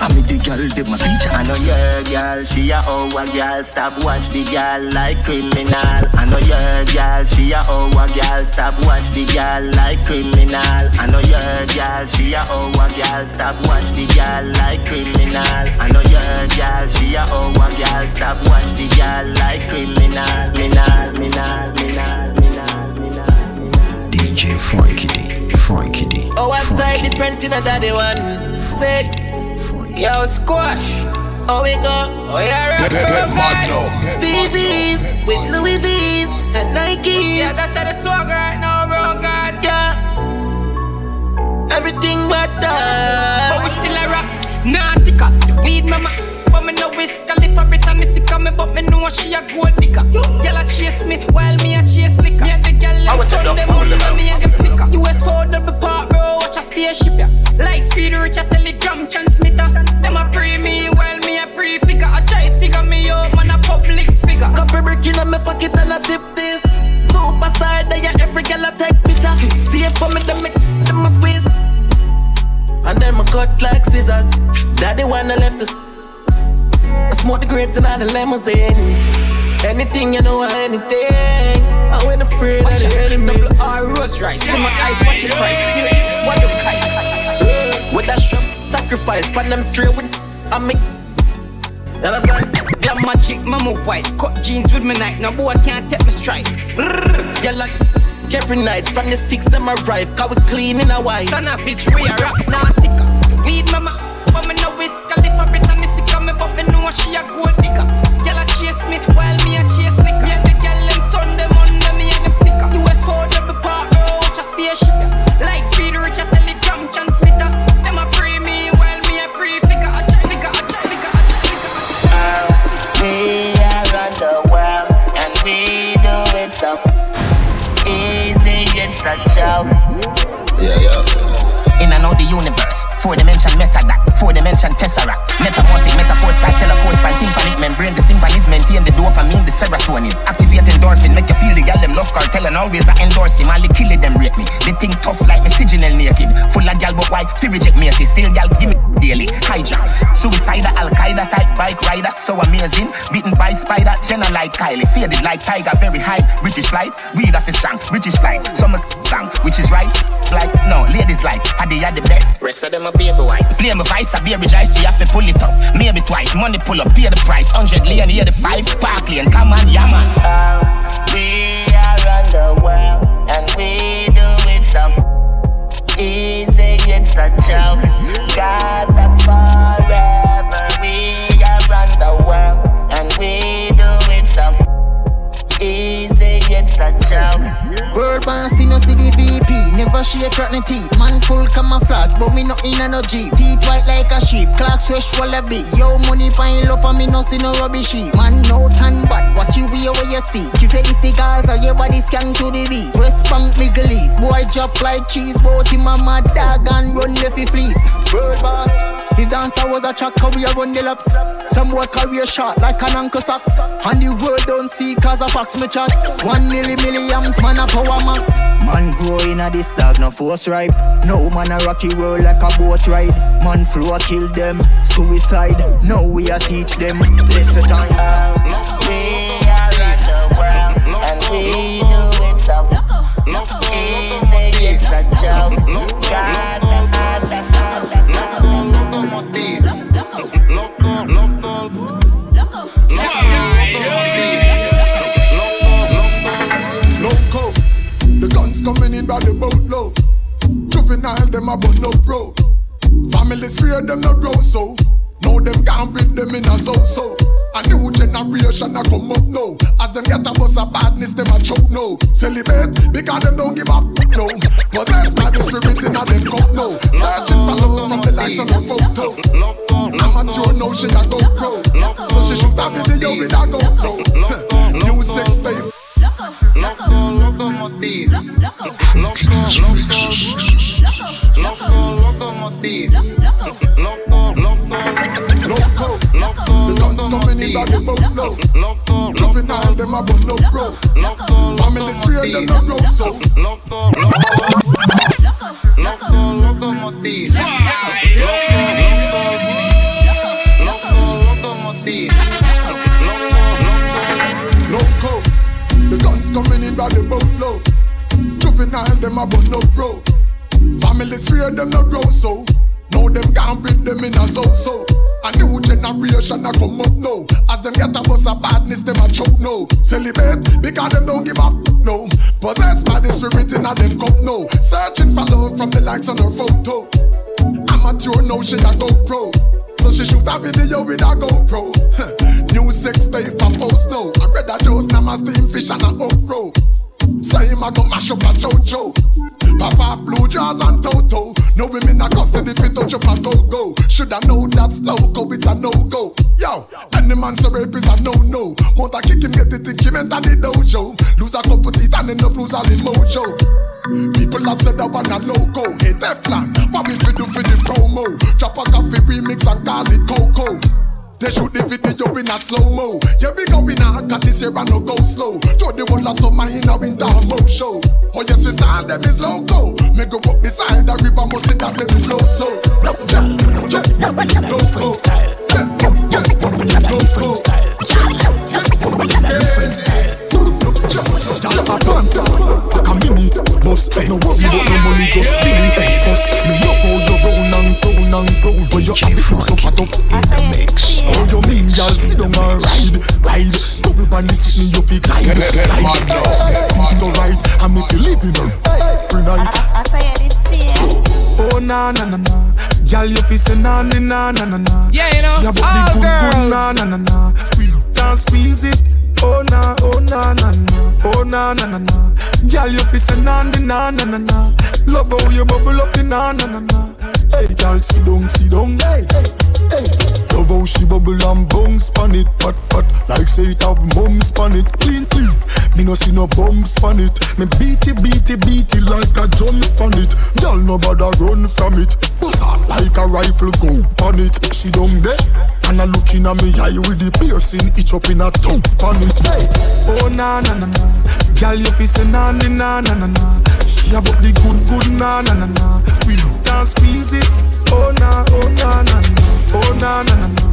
I mean the girl, they my feature. I know your girl, she a our girl. Stop watch the girl like criminal. I know your girl, she a our girl. Stop watch the girl like criminal. I know your girl, she a our girl. Stop watch the girl like criminal. I know your girl, she a our girl. Stop watch the girl like criminal. Minal, minal, minal, minal. DJ Frankie D, Frankie D. Oh, I style different in a daddy one. Six. Yo, squash. Oh, we go. Oh, yeah, right. Get, get mad now. VVs with Louis V's and Nikes. Yeah, that's the swag right now, bro. God. Yeah. Everything but that. But we still a rock. Nautica, the weed mama. But me know it's Khalifa Brittany sick of me, but me know she a gold digger. Girl a chase me while me a chase liquor. Me and the girl them son them on me and them snicker. UFO double part, bro, watch a spaceship yeah. Light speed reach a telegram transmitter. Them a pre me while me a pre figure. I try figure me out, man a public figure. Couple brick in my pocket and I tip this. Superstar, they a every girl I take picture. See it for me, them make them a squeeze. And then my cut like scissors. Daddy wanna left us. I smoke the grapes and all the lemons in. Anything you know, anything. I went afraid of the enemy. Double R Rolls Royce. See my eyes watching price. Still it. What the kite? With that shrimp sacrifice. Find them straight with I make. You understand? Glam magic, mama white. Cut jeans with me night. No boy can't take me strike. Yeah, like every night from the six them arrive. Cause we clean in a white. Son of bitch, we a rock nautica. Weed mama. But me she a gold digger. Girl a chase me while me a chase liquor. Me and the girl them son them under me and them sticker. UFO double part, oh, watch a spaceship. Yeah. Light speed reach a telegram transmitter. Them a pre me while me a pre figure. I try figure, I try figure, I try figure. We are on the world and we do it so easy, it's a joke. Yeah, yeah. In and out the universe, four dimension method that, four dimension tesseract, metamorphic metaphor style, telephone span, tympanic membrane, the symbolism maintain the dopamine, in the serotonin, activate endorphin, make you feel the gal them love cartel and always I endorse him, all the kill them rate me. They think tough like me signal naked, full of gal but why? Fi reject me, still gal give me daily. Hijack, suicidal Al Qaeda type bike rider, so amazing, beaten Jenna like Kylie, faded like tiger, very high, British flight, weed off his strong, British flight, some bang, which is right, like no, ladies like, how they are the best. Rest of them a baby white. Play my vice, a baby jive, she have to pull it up. Maybe twice, money pull up, pay the price. 100 lane, here the five, park lane, come on, yeah man. Uh, we are on the world, and we do it so easy, it's a joke. Gaza Boss, see no see the VP. Never shake rotten teeth. Man full camouflage, but me no in no Jeep. Teeth white like a sheep. Clocks fresh wallaby. Yo, money pile up and me no see no rubbish heap. Man, no tan bad. Watch you way where you speak. You fed the stickers or your body scan to the beat. West Bank, Middle East. Boy, drop like cheese. Both him a mad dog and run the fi fleece. World boss. If dancer was a track, how we a run the laps. Some boy career shot like an uncle socks. And the world don't see cause of facts me chat. One milli millions, man a power max. Man grow in a this dog, no force ripe. No man a rocky world like a boat ride. Man flow kill them, suicide. No we a teach them. Listen time. We are in the world, and we do it so easy, it's a joke. Gaza, by the boatload. Juvenile, them a bun no pro. Families fear them no grow so. Now them can't beat them in a so so. A new generation a come up now. As them get a bus of badness, them a choke now. Celebrate because them don't give up no. Possessed by the spirit in a them cup now. Searching for love from the lights on her photo. Amateur now she a go pro. So she shoot a video with a GoPro. New sex tape. Loco, locomotive. Loco, loco, loco. Loco, locomotive. Loco, loco. coming in by the boatload. Loco, juvenile, them a bun no grow. Family three them no grow so. Loco, loco, loco, locomotive. Loco, loco, coming in by the boatload. Juvenile, them a bun no grow. Family fear them no grow so. Now them can't beat them in a so so. A new generation a come up now. As them get a bus of badness, them a choke now. Celebrate because them don't give up no. Possessed by the spirit in a them cup no. Searching for love from the likes on her photo. Amateur now she a GoPro. So she shoot a video with a GoPro. New sex tape a post now. I read a dose now my steam fish and a upro. Say him a go mash up a chocho. Pop off blue jaws and toto. No women a custody fit touch up a go-go. Shoulda know that's loco, it's a no-go. Yo, any man so rape is a no-no. Mount kick him, get it, think him enter the dojo. Lose a couple teeth and end up lose all the mojo. People are said up on a logo. Hey Teflon, what we fi do for the promo? Drop a coffee remix and call it Coco. They shoot the video in a slow mo. Yeah, we going hard, got this year and no go slow. Throw the whole of summer in a winter mo show. Oh yes, we style them is loco. Me go up beside the river, must sit and make me flow so. Yeah, yeah, yeah, style. Yeah, yeah, yeah, style. Yeah, yeah, style. Style a panda, like a mini bus. No worry about no money, just give me a. Me love how you roll and roll and roll, but you have so fat up you sit down and ride, ride. Double bunny sitting, you feel glide, glide. Thinking no right, I'm if you living on every night. Oh na na na na, girl you feel say na na na na na. Yeah, you know, She all big good girls. good na na na na. Squeeze and squeeze it. Oh na, oh na na na, oh na na na na. Girl you feel say na na na na na. Love how you bubble up the na na na na. Hey, girl sit down, sit down. Hey, hey, hey. Love how she bubble and bounce pan it, pat pat. Like say it have mums pan it, clean clean. Me no see no bumps pan it. Me beat it, beat it, beat it like a drum pan it. Girl no bother run from it. Bust out like a rifle go pan it. She down there and a looking at me eye with the piercing itch up in a tongue pan it. Hey, oh na na na na. Girl you feel say na na na na na. She have up the good good na na na na. Squeeze and squeeze it. Oh na oh na na na. Oh na na na na.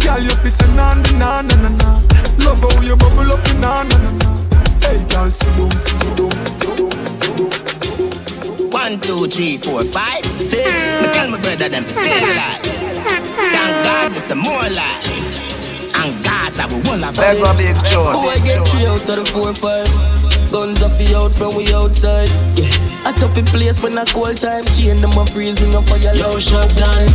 Girl you feel say na na na na na. Love how you bubble up in na na na na. Hey girl sit down sit down sit down sit down. One, two, three, four, five, six. Me tell my brother them to stay alive. Thank God there's some more life. And Gaza we will have Leg a big joy. Boy, get three out of the four five. Guns off the out from we outside. Yeah. I top a place when I call time. Chain them a freeze ring a fire low shot down.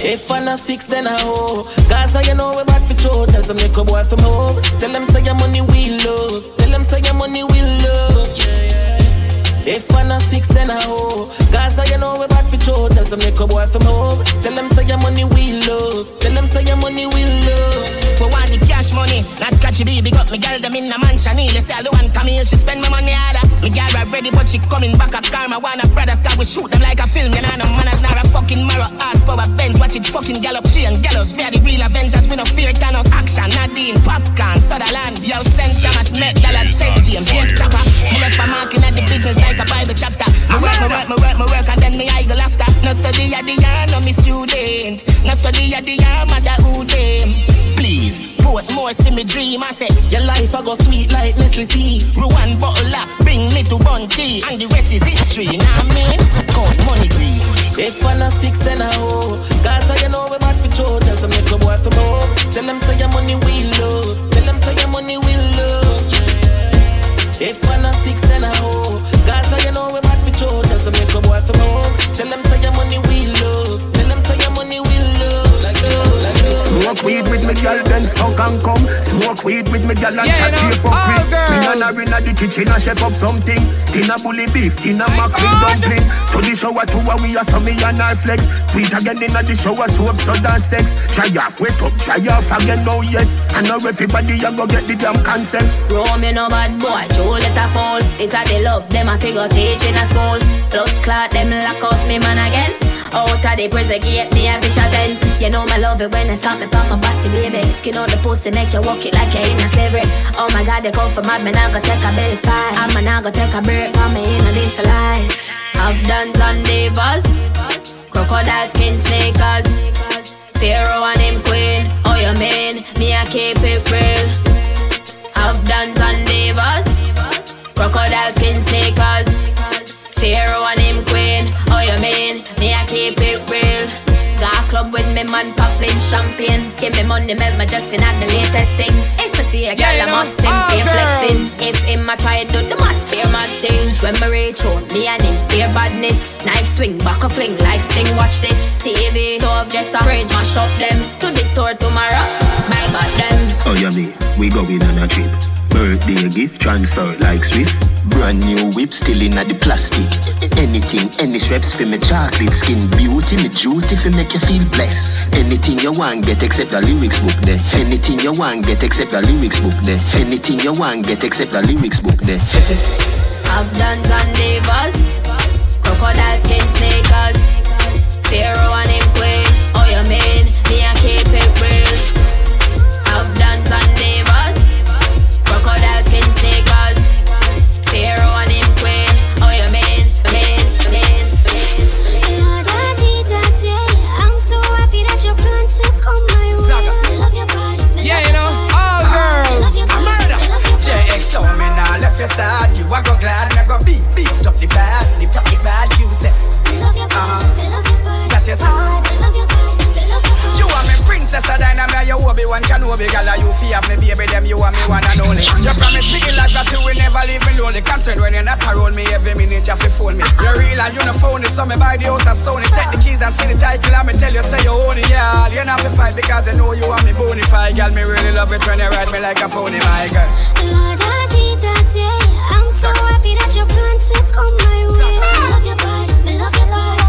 If I'm a six, then I hoe. Gaza, you know we bad for throw. Tell some little boy from home. Tell them say your money we love. Tell them say your money we love. Yeah, yeah. If I'm a six, then I hoe. Gaza, you know we bad for throw. Tell some little boy from home. Tell them say your money we love. Tell them say your money we love. Want the cash money, not scratchy baby. Got me girl them in a mansion. You say I the one come here, she spend my money harder. Me girl ready, but she coming back a karma. Wanna brothers, cause we shoot them like a film. You know, no manners, not a fucking marrow. Ass power Benz, watch it fucking gallop. She and gallows, we are the real Avengers. We no fear Thanos. Action, Nadine, popcorn, Sutherland. Yo, send some at net, dollar, St. James, yes, chopper. Me left my marking at the business like a Bible chapter. Me work, me work, me work, me work, and then me idle after. No study at the year, no me student. No study at the year, mother who them. Please, put more see me dream. I say, Your life I go sweet like Nestle tea. me one bottle up, bring me to Bunty, and the rest is history. Now I mean, count money green. If I'm a six, then I hoe. Gaza, you know we bad for Joe. Tell some little boy from home. Tell them say your money we love. Tell them say your money we love. If I'm a six, then I hoe. Gaza, you know we bad for Joe. Tell some little boy from home. Tell them say your money we love. Smoke weed with me girl, then fuck and come. Smoke weed with me girl and Yeah, chat you know, here for quick. Me girls. and her inna the kitchen and chef up something. Tina bully beef, Tina mackerel dumpling. To the shower to and we are some me and our flex. Tweet again inna the shower soap, so dance sex. Try off, wait up, try off again, no yes. I know everybody a go get the damn consent. Rome, you no bad boy, Joe let her fall. It's a they love them, I figure teach in a school. Blood clot, them lock up me man again. Out of the prison gate, me a bitch a tent. You know my love it when it's something from my body, baby. Skin on the pussy, make you walk it like you're in a slavery. Oh my God, they come for mad, man, I go take a belly fight. I'm going to take a break, come me in a this life. I've done on divas, crocodile skin sneakers. Pharaoh and him queen, oh you mean, me I keep it real. I've done on divas, crocodile skin sneakers. Pharaoh and him queen. Oh, you mean me? I keep it real. Got a club with me man popping champagne. Give me money, make me just in at the latest things. If I see a girl, yeah, I'm on sim, fear flexing. If him I try do the mad fear mad thing. When me reach home, me and him fear badness. Knife swing, back a fling like sting. Watch this TV, stove, just a fridge, mash up them. To the store tomorrow, buy back them. Oh, yeah, me, we going on a trip. Birthday gift transfer like Swift. Brand new whip still in the plastic. Anything, any straps for me chocolate skin. Beauty, me duty for make you feel blessed. Anything you want, get except the lyrics book there. Anything you want, get except the lyrics book there. Anything you want, get except the lyrics book there. I've done and divas, crocodile skin sneakers, Pharaoh and him queen. Oh, you mean me? I keep it real. Your side. You are go glad, me go beat, beat up the bad, lift up the bad. You say, uh-huh. Got you say. You are me princess, a dynamite, you Obi Wan Kenobi, girl, you fear me, baby, them you are me one and only. You promise me life that you will never leave me lonely. Concerned when you're not around me, every minute you feel phone me. You're real and you no phony, so me buy the house and stone it. Take the keys and see the title and me tell you say you own it, yeah. You not fi fight because you know you are me bonafide, girl. Me really love it when you ride me like a pony, my girl. Lord, I need that, yeah. I'm so happy that you plan to come my way. Me love your body, me love your body.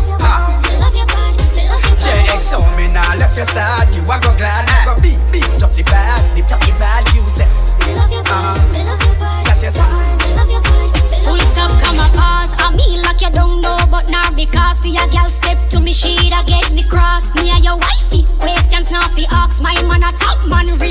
Me love your body, me love your body. JX, so me now left your side. You are go glad, I go beat, beat up the bad, lift up the bad. You say, Me love your body, uh-huh. me love your body. got you say. Me love your body, Full stop, come a pause. I mean like you don't know, but now because for your girl step to me, she da get me cross. Me and your wifey, questions now fi ask. My man a top man, real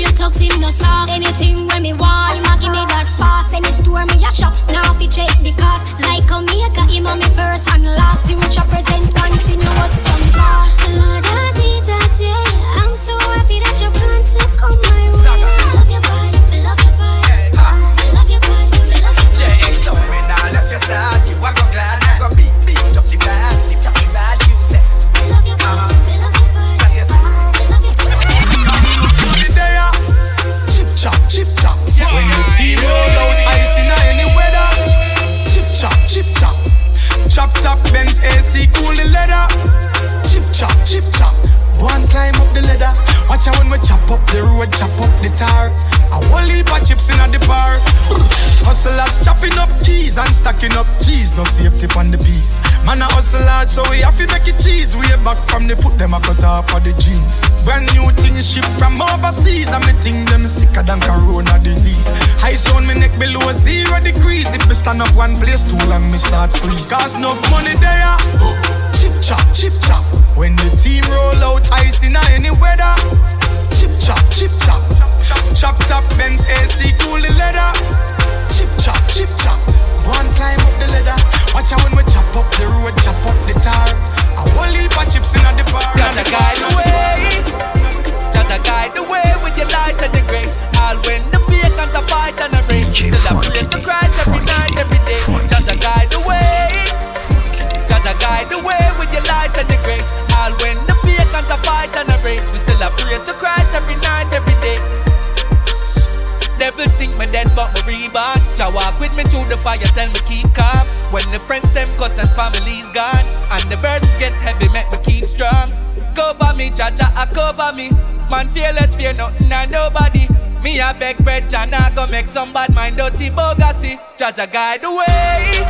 Fearless, fear nothing and nobody. Me a beg bread, Jah nah go make some bad mind dirty bogacy. Jah Jah guide the way.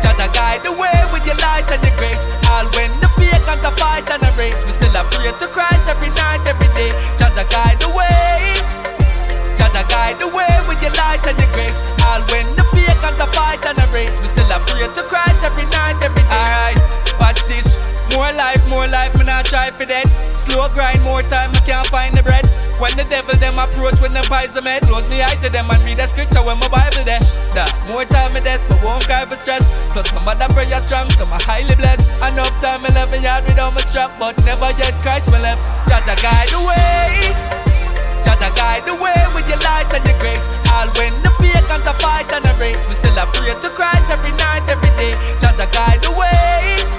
Jah guide the way with your light and your grace. All when the pagans are fight and a race, we still a pray to Christ every night, every day. Jah guide the way. Jaja guide the way with your light and your grace. All when the pagans are fight and a race, we still a pray to Christ every night, every day. Alright, watch this. More life more life, me not try for that. Slow grind, more time, I can't find the bread. When the devil them approach with them pies of med, close me eye to them and read the scripture when my Bible there. Nah, more time me desk, but won't cry for stress. Plus my mother prayer strong, so I'm highly blessed. Enough time 11 yard without my strap, but never yet Christ me left. Jaja guide the way. Jaja guide the way with your light and your grace. All when the pagans are fight and a race, we still have pray to Christ every night, every day. Jaja guide the way.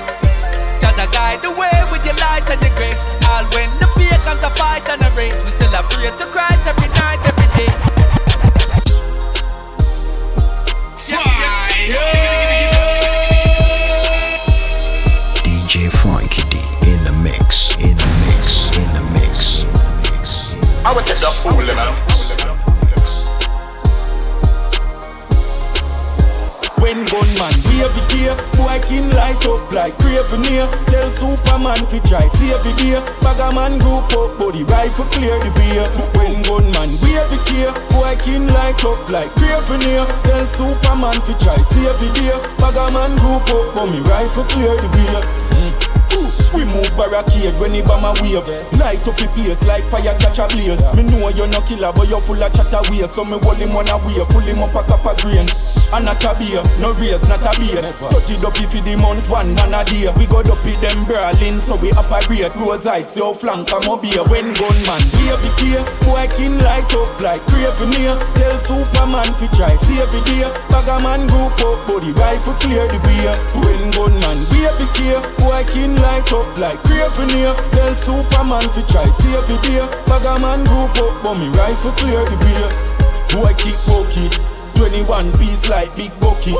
Jaja guide the way with your light and your grace. All when the pagans are fight and a race, we still have pray to Christ every night, every day. DJ Frankie D in the mix, in the mix, in the mix. I would take the fool, man. When gunman wave it here, boy can light up like craven here. Tell Superman fi try save it here. Bagger man group up, body rifle clear the beer. When gunman wave it here, boy can light up like craven here. Tell Superman fi try save it here. Bagger man group up, but me rifle clear the beer. We move barricade when he bomb a wave. Light up the pace like fire catch a blaze. Me know you're no killer but you're full of chatter ways. So me hold him on a way, full him up a cup of grains. And not a beer, no race, not a beer. Cut it up if the month one man a day. We go up with them brawling so we operate. Rose heights, your flank come up here When gunman wave it here Boy king light up like craven here Tell Superman fi try save it here Bagger man group up the rifle clear the beer. When gunman wave it here Boy king light up like craven here Tell Superman fi try save it here Bagger man group up but me rifle clear the beer. Boy keep bucket 21 piece like big bucket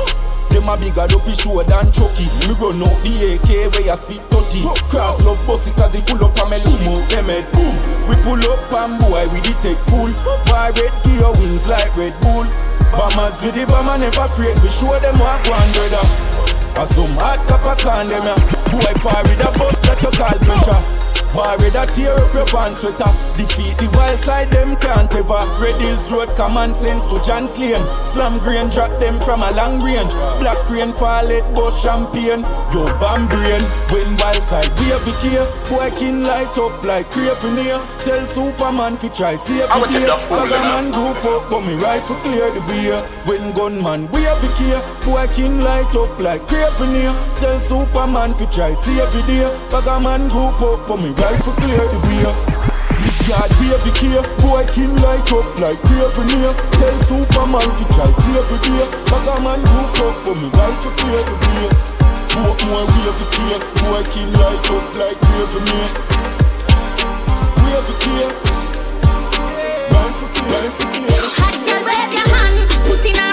them a bigger dopey show than Chucky. Me run out the AK where you speak 30 Cross love bossy cause he full up on me lumo Them head boom. We pull up and boy we detect full. Red gear wings like Red Bull. Bombers with the bomber never afraid. We show them what go on brother A some hard copper can them ya Boy fire with a bus that you call pressure Worry that tear up your pants sweater Defeat the wild side, them can't ever Red Hills Road, common sense to John's Lane Slam grain, drop them from a long range. Black rain, fall it, bush champagne. Yo, bam brain, when wild side We have it here, boy king light up like craven here Tell Superman fi try save the day. Bagger man? group up, but me rifle clear the beer. When gunman we have it here Boy king light up like craven here Tell Superman fi try save the day. Bagger man group up, but me rifle clear the way. Big yard baby care, boy king light up like craven here. Tell Superman to try save the day. Bagger man group up, but me rifle clear the way. Boy more wave the care, boy king light up like craven here. Wave the care, rifle clear, rifle clear. Hot girl, wave your hand, pussy now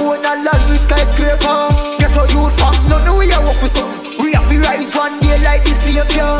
own a land with skyscraper. Get a youth fuck, no know we a work for something. We have to rise one day like the savior.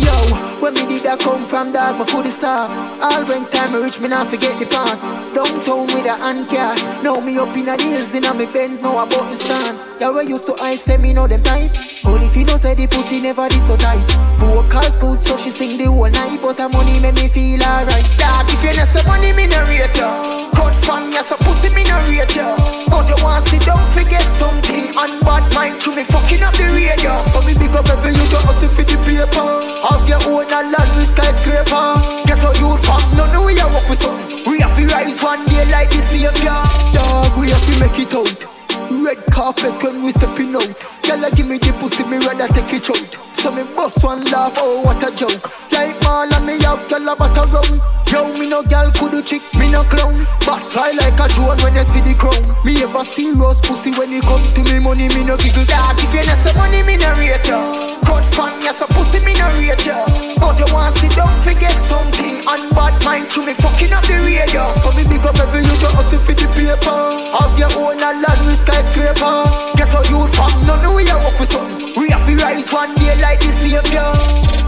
Yo, when me did that come from, dog, my food is soft. All when time I reach me, now forget the past. Downtown with a hand cash. Now me up in a deals in a me Benz, know about the stand. Yeah, we used to I say me know them type. But if you know say the pussy never did so tight. Vocals good, so she sing the whole night. But the money make me feel alright. Dog, if you know say money, me no rate ya. Cut fan, yeah, so pussy me no rate ya. But you want sit down, forget something. And bad mind to me fucking up the radio. So me big up every you to hustle for the paper. Have your own a land with skyscraper. Get a youth from no know we a work with something. We have to rise one day like the savior. Dog, we have to make it out. Red carpet when we stepping out. Girl, give me the pussy, me rather take it out. So me bust one laugh, oh what a joke. Like Marla, me have girl a round. Yo, me no girl could do chick, me no clown. But fly like a drone when you see the crown. Me ever see rose pussy when it come to me money, me no giggle. Dog, if you not say money, me no rate ya. Cut fan, you so pussy, me no rate ya. But you want sit down, forget something. And bad mind to me fucking up the radio. So me big up every you to hustle for the paper. Have your own a land with skyscraper. Get a youth from none we a work for something. We have to rise one day like the savior.